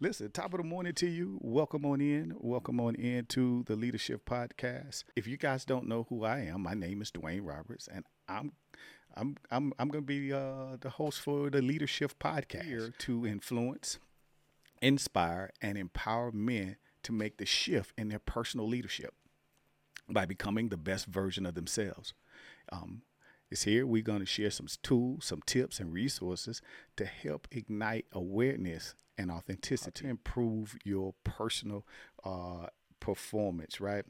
Listen, top of the morning to you. Welcome on in. Welcome on in to the Leadership Podcast. If you guys don't know who I am, my name is Dwayne Roberts, and I'm I'm I'm I'm gonna be uh, the host for the Leadership Podcast here to influence, inspire, and empower men to make the shift in their personal leadership by becoming the best version of themselves. Um, is here. We're going to share some tools, some tips, and resources to help ignite awareness and authenticity to improve your personal uh, performance, right?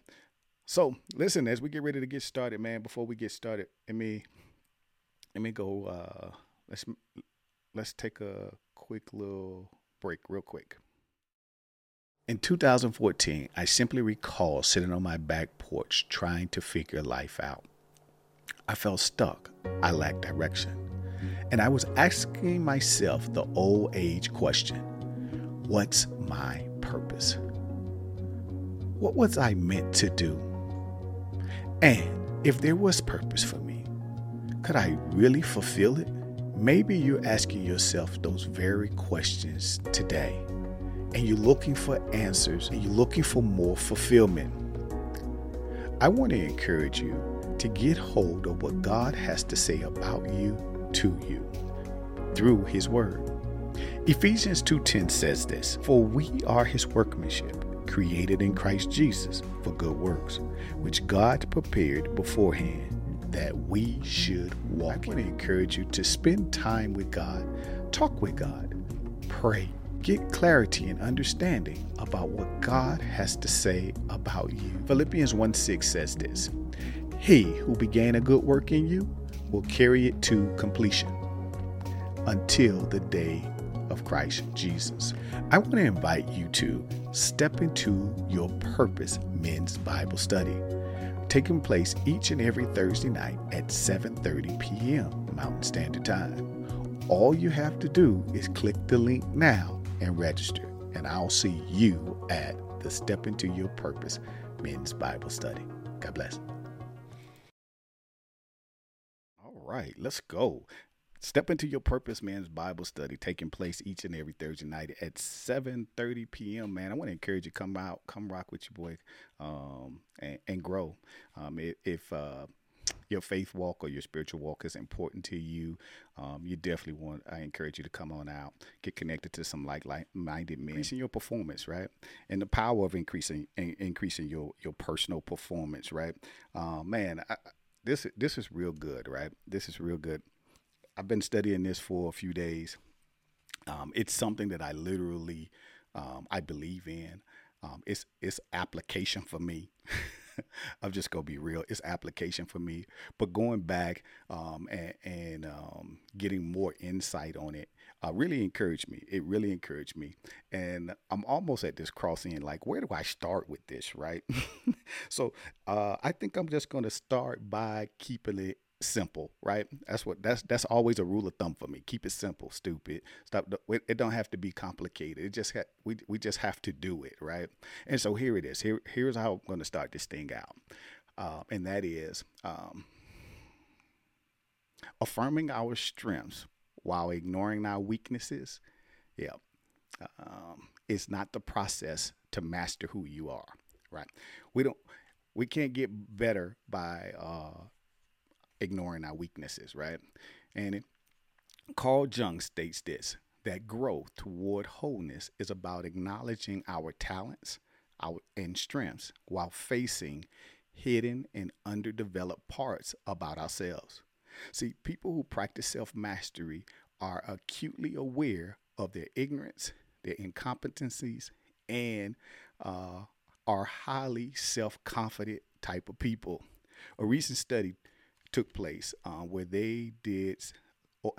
So, listen, as we get ready to get started, man, before we get started, let me let me go uh let's let's take a quick little break real quick. In 2014, I simply recall sitting on my back porch trying to figure life out. I felt stuck. I lacked direction. And I was asking myself the old age question What's my purpose? What was I meant to do? And if there was purpose for me, could I really fulfill it? Maybe you're asking yourself those very questions today, and you're looking for answers and you're looking for more fulfillment. I want to encourage you to get hold of what God has to say about you to you through His Word. Ephesians 2:10 says this, "For we are his workmanship, created in Christ Jesus for good works, which God prepared beforehand that we should walk." I want to encourage you to spend time with God, talk with God, pray, get clarity and understanding about what God has to say about you. Philippians 1:6 says this, "He who began a good work in you will carry it to completion." until the day of Christ Jesus. I want to invite you to step into your purpose men's Bible study, taking place each and every Thursday night at 7:30 p.m. Mountain Standard Time. All you have to do is click the link now and register, and I'll see you at the Step into Your Purpose men's Bible study. God bless. All right, let's go. Step into your purpose, man's Bible study taking place each and every Thursday night at 7:30 p.m. Man, I want to encourage you come out, come rock with your boy, um, and, and, grow. Um, if, uh, your faith walk or your spiritual walk is important to you, um, you definitely want. I encourage you to come on out, get connected to some like-minded men, increasing your performance, right? And the power of increasing increasing your your personal performance, right? Uh, man, I, this this is real good, right? This is real good. I've been studying this for a few days. Um, it's something that I literally um, I believe in. Um, it's it's application for me. I'm just gonna be real. It's application for me. But going back um, and, and um, getting more insight on it uh, really encouraged me. It really encouraged me. And I'm almost at this crossing. Like, where do I start with this? Right. so uh, I think I'm just gonna start by keeping it simple, right? That's what that's that's always a rule of thumb for me. Keep it simple, stupid. Stop. It don't have to be complicated. It just ha- we we just have to do it, right? And so here it is. Here here's how I'm going to start this thing out, uh, and that is um, affirming our strengths while ignoring our weaknesses. Yeah, um, it's not the process to master who you are, right? We don't. We can't get better by uh, ignoring our weaknesses, right? And Carl Jung states this that growth toward wholeness is about acknowledging our talents our, and strengths while facing hidden and underdeveloped parts about ourselves. See, people who practice self mastery are acutely aware of their ignorance, their incompetencies, and uh, are highly self confident type of people. A recent study took place uh, where they did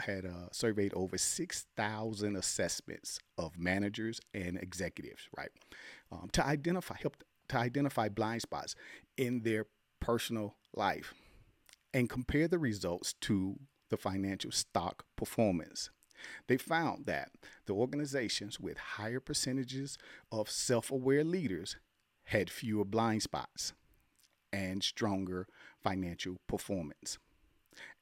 had uh, surveyed over 6,000 assessments of managers and executives, right, um, to identify help to identify blind spots in their personal life and compare the results to the financial stock performance. They found that the organizations with higher percentages of self aware leaders had fewer blind spots and stronger financial performance.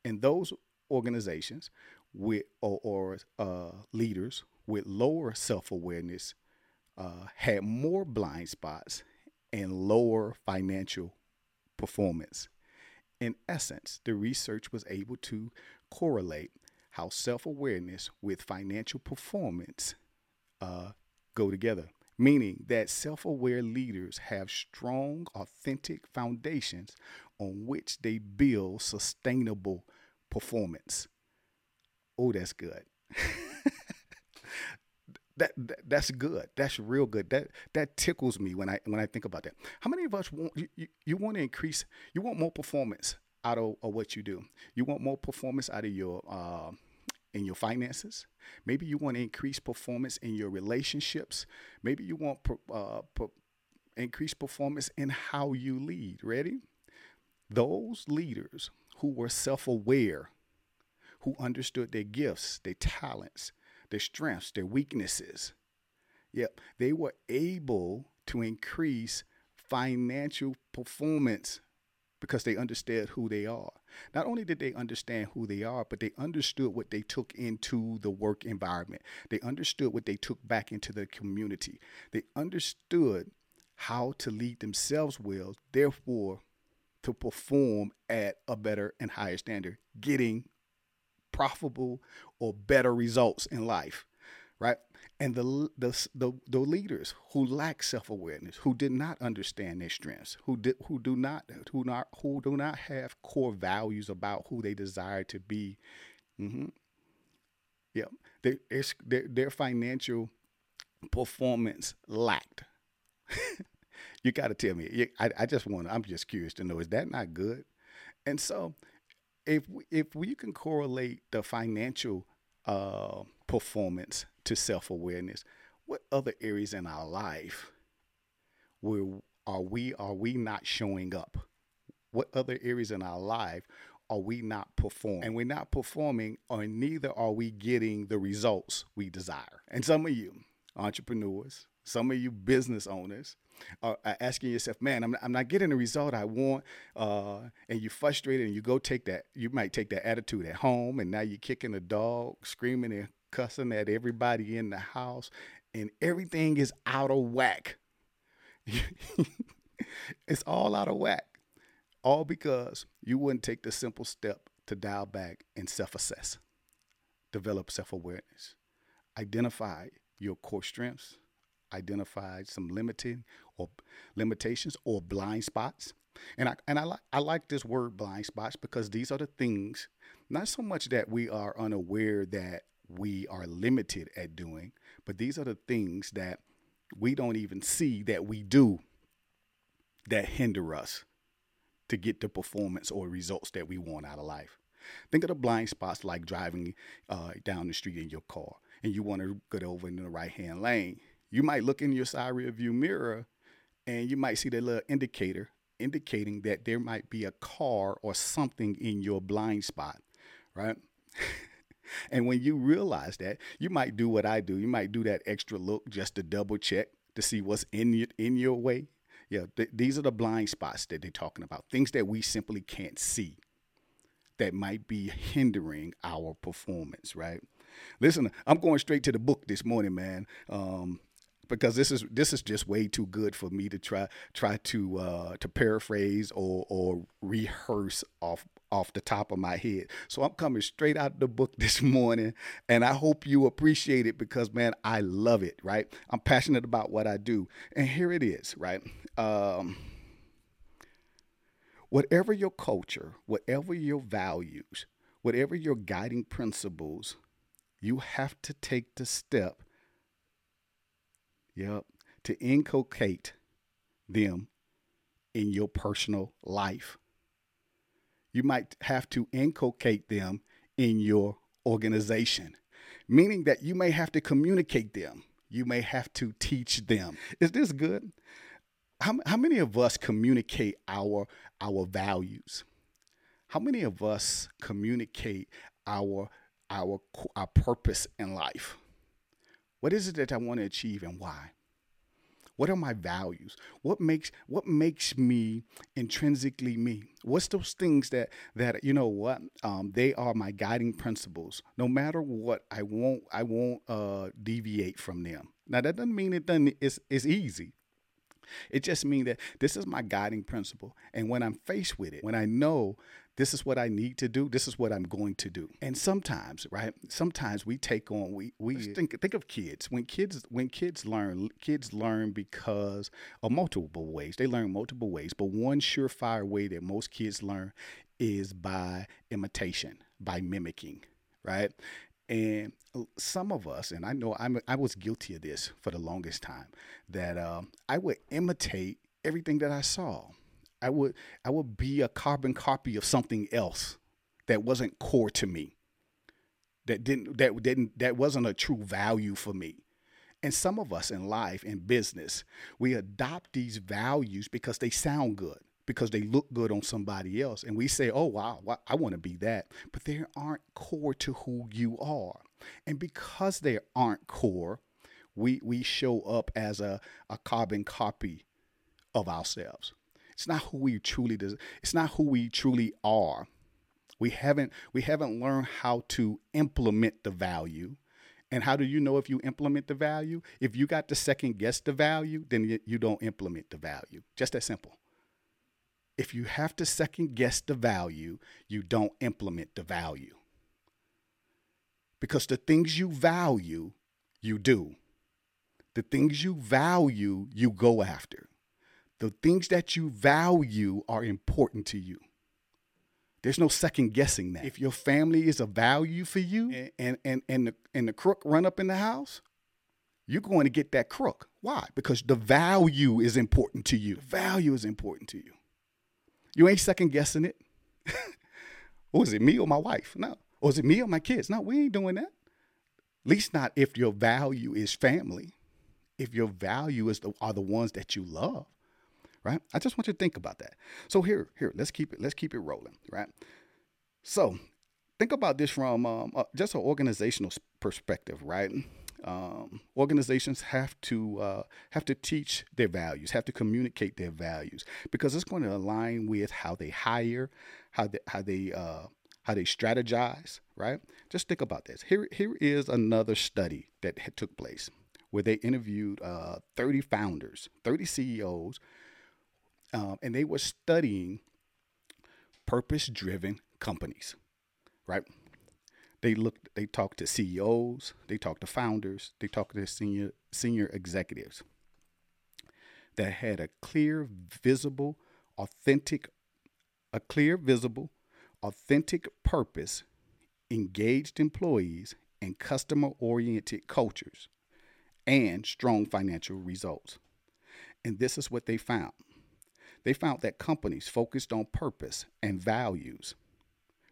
And those organizations with or, or uh, leaders with lower self-awareness uh, had more blind spots and lower financial performance. In essence, the research was able to correlate how self awareness with financial performance uh, go together, meaning that self aware leaders have strong, authentic foundations on which they build sustainable performance. Oh, that's good. that, that, that's good. That's real good. That that tickles me when I when I think about that. How many of us want you, you, you want to increase? You want more performance out of, of, what you do. You want more performance out of your uh, in your finances. Maybe you want to increase performance in your relationships. Maybe you want uh, increase performance in how you lead. Ready? Those leaders who were self-aware, who understood their gifts, their talents, their strengths, their weaknesses. Yep, they were able to increase financial performance because they understood who they are. Not only did they understand who they are, but they understood what they took into the work environment. They understood what they took back into the community. They understood how to lead themselves well, therefore, to perform at a better and higher standard, getting profitable or better results in life, right? And the the the, the leaders who lack self awareness, who did not understand their strengths, who did who do not who not who do not have core values about who they desire to be, mm-hmm. yeah, they, their their financial performance lacked. you got to tell me. I, I just want. I'm just curious to know. Is that not good? And so if if we can correlate the financial uh, performance to self awareness, what other areas in our life where are we are we not showing up? What other areas in our life are we not performing? And we're not performing, or neither are we getting the results we desire. And some of you entrepreneurs, some of you business owners, are asking yourself, man, I'm, I'm not getting the result I want, uh, and you're frustrated, and you go take that, you might take that attitude at home, and now you're kicking the dog, screaming and cussing at everybody in the house, and everything is out of whack. it's all out of whack, all because you wouldn't take the simple step to dial back and self assess, develop self awareness, identify your core strengths identify some limiting or limitations or blind spots. And I and I like I like this word blind spots because these are the things, not so much that we are unaware that we are limited at doing, but these are the things that we don't even see that we do that hinder us to get the performance or results that we want out of life. Think of the blind spots like driving uh, down the street in your car and you want to get over in the right hand lane you might look in your side rear view mirror and you might see that little indicator indicating that there might be a car or something in your blind spot, right? and when you realize that, you might do what I do. You might do that extra look just to double check to see what's in your, in your way. Yeah, th- these are the blind spots that they're talking about. Things that we simply can't see that might be hindering our performance, right? Listen, I'm going straight to the book this morning, man. Um, because this is this is just way too good for me to try try to uh, to paraphrase or or rehearse off off the top of my head. So I'm coming straight out of the book this morning and I hope you appreciate it because man, I love it, right? I'm passionate about what I do. And here it is, right? Um, whatever your culture, whatever your values, whatever your guiding principles, you have to take the step Yep. To inculcate them in your personal life. You might have to inculcate them in your organization, meaning that you may have to communicate them. You may have to teach them. Is this good? How, how many of us communicate our our values? How many of us communicate our our our purpose in life? What is it that I want to achieve and why? What are my values? What makes what makes me intrinsically me? What's those things that that you know what um, they are my guiding principles. No matter what, I won't I won't uh, deviate from them. Now that doesn't mean it doesn't it's, it's easy. It just means that this is my guiding principle. And when I'm faced with it, when I know this is what I need to do, this is what I'm going to do. And sometimes, right? Sometimes we take on we we think think of kids. When kids when kids learn, kids learn because of multiple ways. They learn multiple ways, but one surefire way that most kids learn is by imitation, by mimicking, right? And some of us, and I know I'm, I was guilty of this for the longest time, that um, I would imitate everything that I saw. I would I would be a carbon copy of something else that wasn't core to me. That didn't that didn't that wasn't a true value for me. And some of us in life in business, we adopt these values because they sound good because they look good on somebody else. And we say, oh, wow, I want to be that. But they aren't core to who you are. And because they aren't core, we, we show up as a, a carbon copy of ourselves. It's not who we truly des- it's not who we truly are. We haven't we haven't learned how to implement the value. And how do you know if you implement the value? If you got to second guess the value, then you don't implement the value. Just that simple if you have to second guess the value, you don't implement the value. Because the things you value, you do. The things you value, you go after. The things that you value are important to you. There's no second guessing that. If your family is a value for you and, and, and, the, and the crook run up in the house, you're going to get that crook. Why? Because the value is important to you. The value is important to you. You ain't second guessing it. or is it me or my wife? No. Or is it me or my kids? No, we ain't doing that. At least not if your value is family. If your value is the are the ones that you love. Right? I just want you to think about that. So here, here, let's keep it, let's keep it rolling, right? So think about this from um, uh, just an organizational perspective, right? um, organizations have to uh, have to teach their values, have to communicate their values, because it's going to align with how they hire, how they how they uh, how they strategize. Right? Just think about this. Here here is another study that took place where they interviewed uh, 30 founders, 30 CEOs, um, and they were studying purpose driven companies. Right? They looked. They talked to CEOs. They talked to founders. They talked to senior senior executives that had a clear, visible, authentic, a clear, visible, authentic purpose, engaged employees, and customer oriented cultures, and strong financial results. And this is what they found. They found that companies focused on purpose and values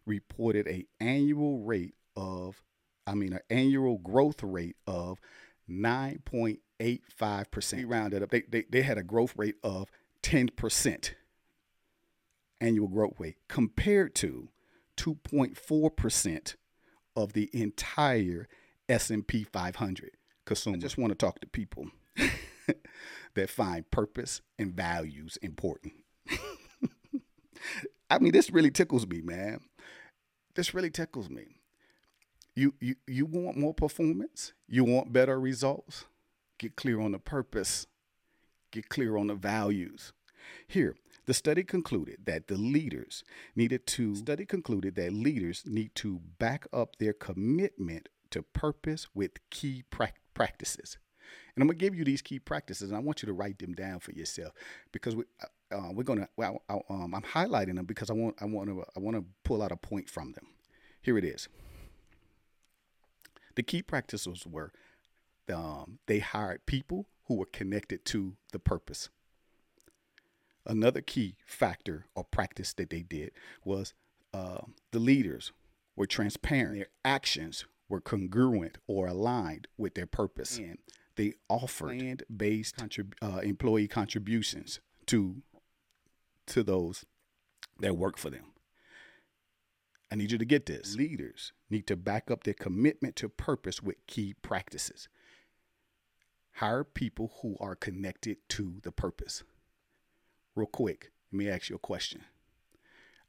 reported a annual rate of, I mean, an annual growth rate of 9.85%. Rounded up. They, they, they had a growth rate of 10% annual growth rate compared to 2.4% of the entire S&P 500 consumer. I just want to talk to people that find purpose and values important. I mean, this really tickles me, man. This really tickles me. You, you, you want more performance? You want better results? Get clear on the purpose. Get clear on the values. Here, the study concluded that the leaders needed to study concluded that leaders need to back up their commitment to purpose with key pra- practices. And I'm gonna give you these key practices, and I want you to write them down for yourself because we, uh, uh we're gonna. Well, I, um, I'm highlighting them because I want I want to I want to pull out a point from them. Here it is. The key practices were um, they hired people who were connected to the purpose. Another key factor or practice that they did was uh, the leaders were transparent. Their actions were congruent or aligned with their purpose. And they offered land-based contrib- uh, employee contributions to to those that work for them. I need you to get this. Leaders need to back up their commitment to purpose with key practices. hire people who are connected to the purpose. Real quick, let me ask you a question.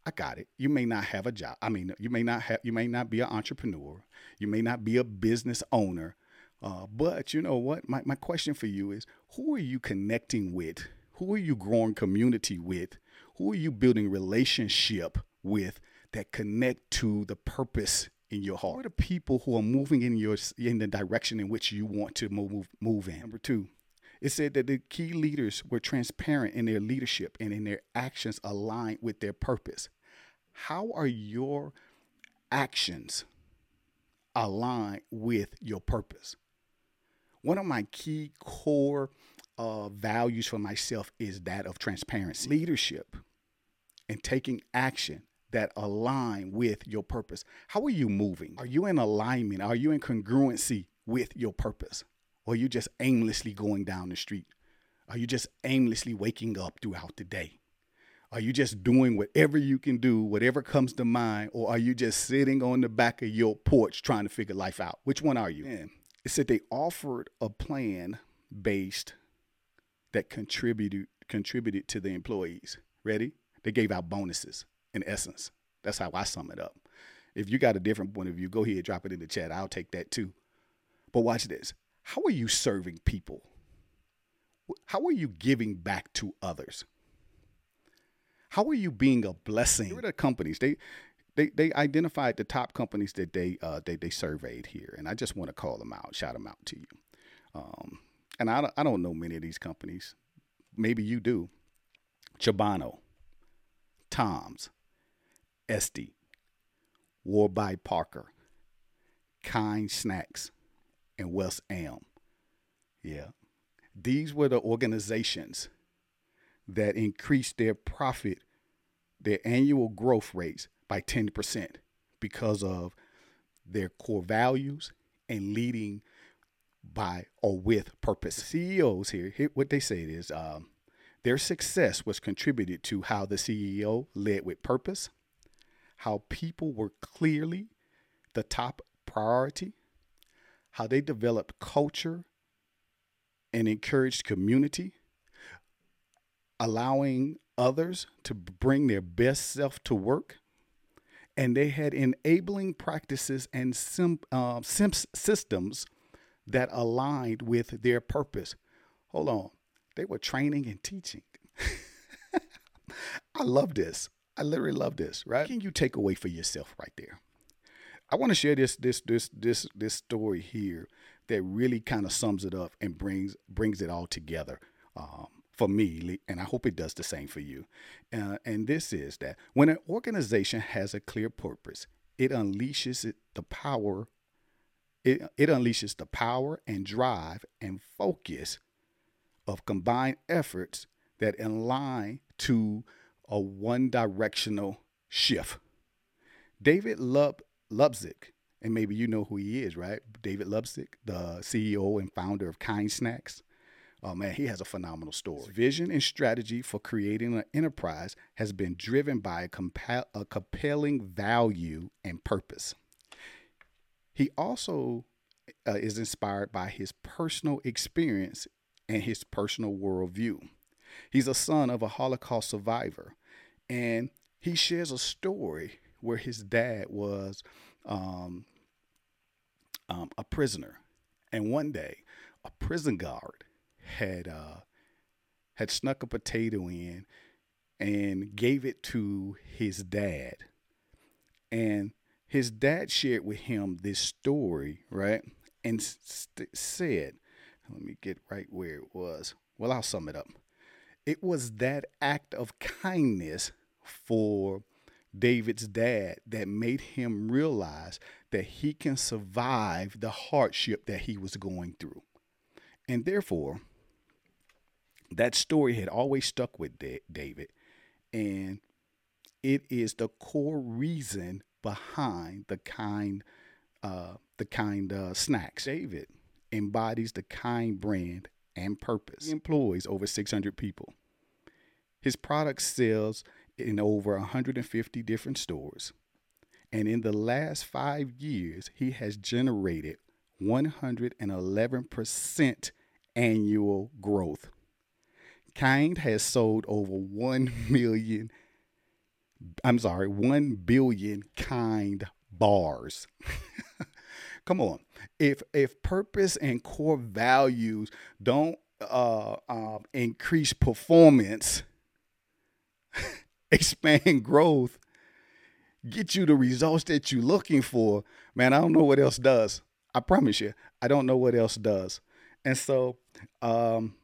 I got it. You may not have a job. I mean, you may not have. You may not be an entrepreneur. You may not be a business owner. Uh, but you know what? My my question for you is: Who are you connecting with? Who are you growing community with? Who are you building relationship with that connect to the purpose in your heart? Who are the people who are moving in your in the direction in which you want to move move in? Number two, it said that the key leaders were transparent in their leadership and in their actions aligned with their purpose. How are your actions aligned with your purpose? One of my key core uh, values for myself is that of transparency, leadership, and taking action that align with your purpose. How are you moving? Are you in alignment? Are you in congruency with your purpose? Or are you just aimlessly going down the street? Are you just aimlessly waking up throughout the day? Are you just doing whatever you can do, whatever comes to mind, or are you just sitting on the back of your porch trying to figure life out? Which one are you? It said they offered a plan based that contributed contributed to the employees. Ready? They gave out bonuses in essence. That's how I sum it up. If you got a different point of view, go ahead, drop it in the chat. I'll take that too. But watch this. How are you serving people? How are you giving back to others? How are you being a blessing? Here are the companies. They they they identified the top companies that they uh they, they surveyed here, and I just want to call them out, shout them out to you. Um, and I I don't know many of these companies. Maybe you do. Chobani, Tom's, Esty, Warby Parker, Kind Snacks, and West Elm. Yeah. These were the organizations that increased their profit, their annual growth rates by 10% because of their core values and leading by or with purpose. CEOs here, here what they say is um, their success was contributed to how the CEO led with purpose, how people were clearly the top priority, how they developed culture and encouraged community, allowing others to bring their best self to work. And they had enabling practices and sim, uh, systems that aligned with their purpose. Hold on. They were training and teaching. I love this. I literally love this, right? Can you take away for yourself right there? I want to share this this this this this story here that really kind of sums it up and brings brings it all together. Um, for me, and I hope it does the same for you. Uh, and this is that when an organization has a clear purpose, it unleashes the power. It, it unleashes the power and drive and focus of combined efforts that align to a one directional shift. David Lub, Lubzik, and maybe you know who he is, right? David Lubzik, the CEO and founder of Kind Snacks. Oh man, he has a phenomenal story. His vision and strategy for creating an enterprise has been driven by a, compa- a compelling value and purpose. He also uh, is inspired by his personal experience and his personal worldview. He's a son of a Holocaust survivor, and he shares a story where his dad was um, um, a prisoner, and one day a prison guard had uh, had snuck a potato in and gave it to his dad, and his dad shared with him this story, right? And st- said, let me get right where it was. Well, I'll sum it up. It was that act of kindness for David's dad that made him realize that he can survive the hardship that he was going through. And therefore, that story had always stuck with David. And it is the core reason behind the kind uh, the kind uh, snacks. David embodies the kind brand and purpose. He employs over 600 people. His product sells in over 150 different stores. And in the last five years, he has generated 111% annual growth. Kind has sold over 1 million, I'm sorry, 1 billion kind bars. Come on. If if purpose and core values don't uh, uh, increase performance, expand growth, get you the results that you're looking for, man, I don't know what else does. I promise you, I don't know what else does. And so, um,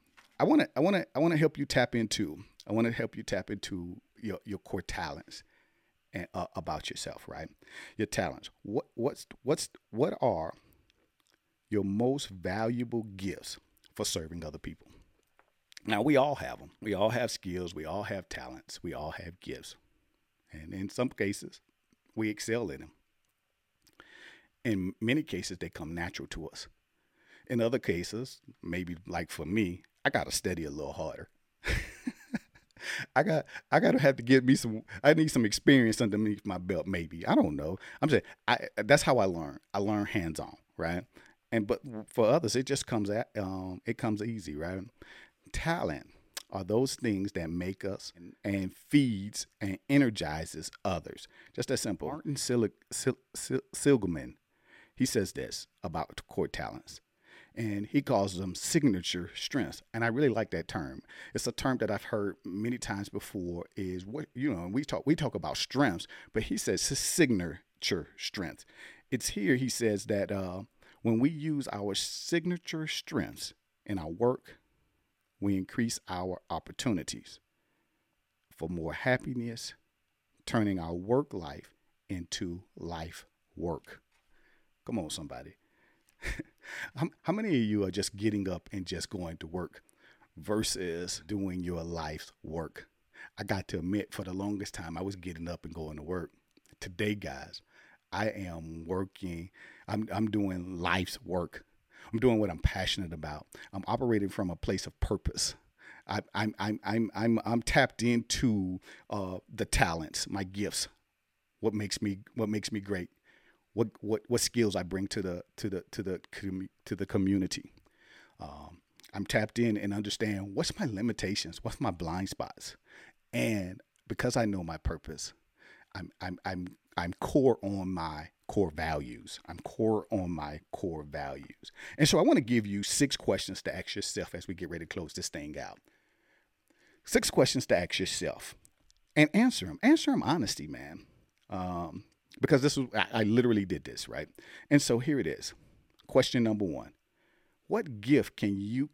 I want to, I want to, I want to help you tap into. I want to help you tap into your your core talents and uh, about yourself, right? Your talents. What what's what's what are your most valuable gifts for serving other people? Now we all have them. We all have skills. We all have talents. We all have gifts, and in some cases, we excel in them. In many cases, they come natural to us. In other cases, maybe like for me, I got to study a little harder. I got I gotta have to get me some. I need some experience underneath my belt. Maybe I don't know. I'm saying I that's how I learn. I learn hands on, right? And but for others, it just comes at um it comes easy, right? Talent are those things that make us and feeds and energizes others. Just that simple. Martin Sil Sil Seligman, he says this about core talents and he calls them signature strengths. And I really like that term. It's a term that I've heard many times before. Is what you know we talk we talk about strengths, but he says signature strength. It's here he says that uh, when we use our signature strengths in our work, we increase our opportunities for more happiness, turning our work life into life work. Come on, somebody. how, many of you are just getting up and just going to work versus doing your life's work? I got to admit, for the longest time, I was getting up and going to work. Today, guys, I am working. I'm I'm doing life's work. I'm doing what I'm passionate about. I'm operating from a place of purpose. I, I'm I'm I'm I'm I'm tapped into uh, the talents, my gifts, what makes me what makes me great what what what skills I bring to the to the to the to the community. Um, I'm tapped in and understand what's my limitations, what's my blind spots, and because I know my purpose, I'm I'm I'm I'm core on my core values. I'm core on my core values. And so I want to give you six questions to ask yourself as we get ready to close this thing out. Six questions to ask yourself and answer them. Answer them honesty, man. Um, because this was I, I literally did this right? And so here it is. Question number one. What gift can you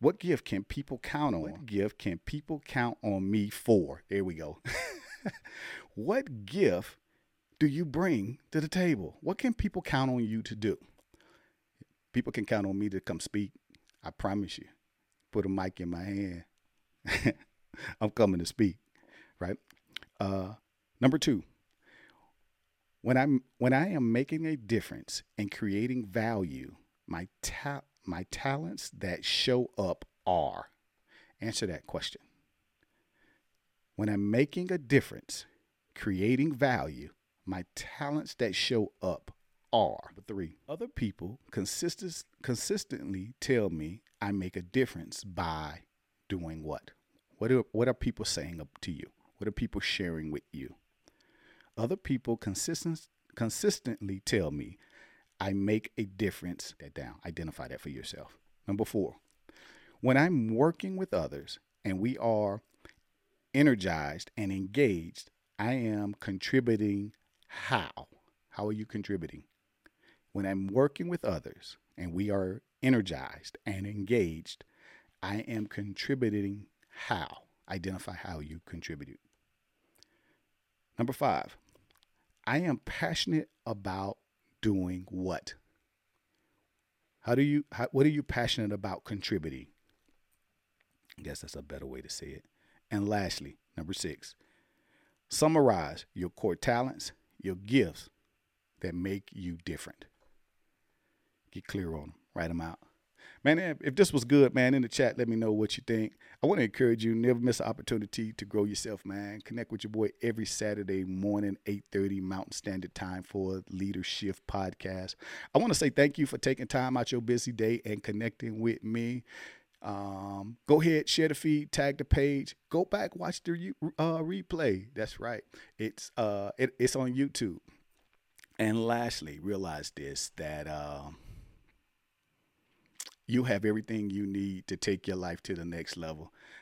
what gift can people count on? What gift can people count on me for? There we go. What gift do you bring to the table? What can people count on you to do? People can count on me to come speak. I promise you. Put a mic in my hand. I'm coming to speak right? Uh, number two when I'm when I am making a difference and creating value, my ta- my talents that show up are. Answer that question. When I'm making a difference, creating value, my talents that show up are. But three, other people consistent, consistently tell me I make a difference by doing what? What are, what are people saying up to you? What are people sharing with you? Other people consistent, consistently tell me I make a difference. That down. Identify that for yourself. Number four, when I'm working with others and we are energized and engaged, I am contributing how? How are you contributing? When I'm working with others and we are energized and engaged, I am contributing how? Identify how you contribute. Number five, I am passionate about doing what? How do you how, what are you passionate about contributing? I guess that's a better way to say it. And lastly, number 6. Summarize your core talents, your gifts that make you different. Get clear on them. Write them out. Man, if this was good, man, in the chat, let me know what you think. I want to encourage you, never miss an opportunity to grow yourself, man. Connect with your boy every Saturday morning, 8.30 Mountain Standard Time for Leadership Podcast. I want to say thank you for taking time out your busy day and connecting with me. Um, go ahead, share the feed, tag the page, go back, watch the uh, replay. That's right. It's uh, it, it's on YouTube. And lastly, realize this that um, you have everything you need to take your life to the next level.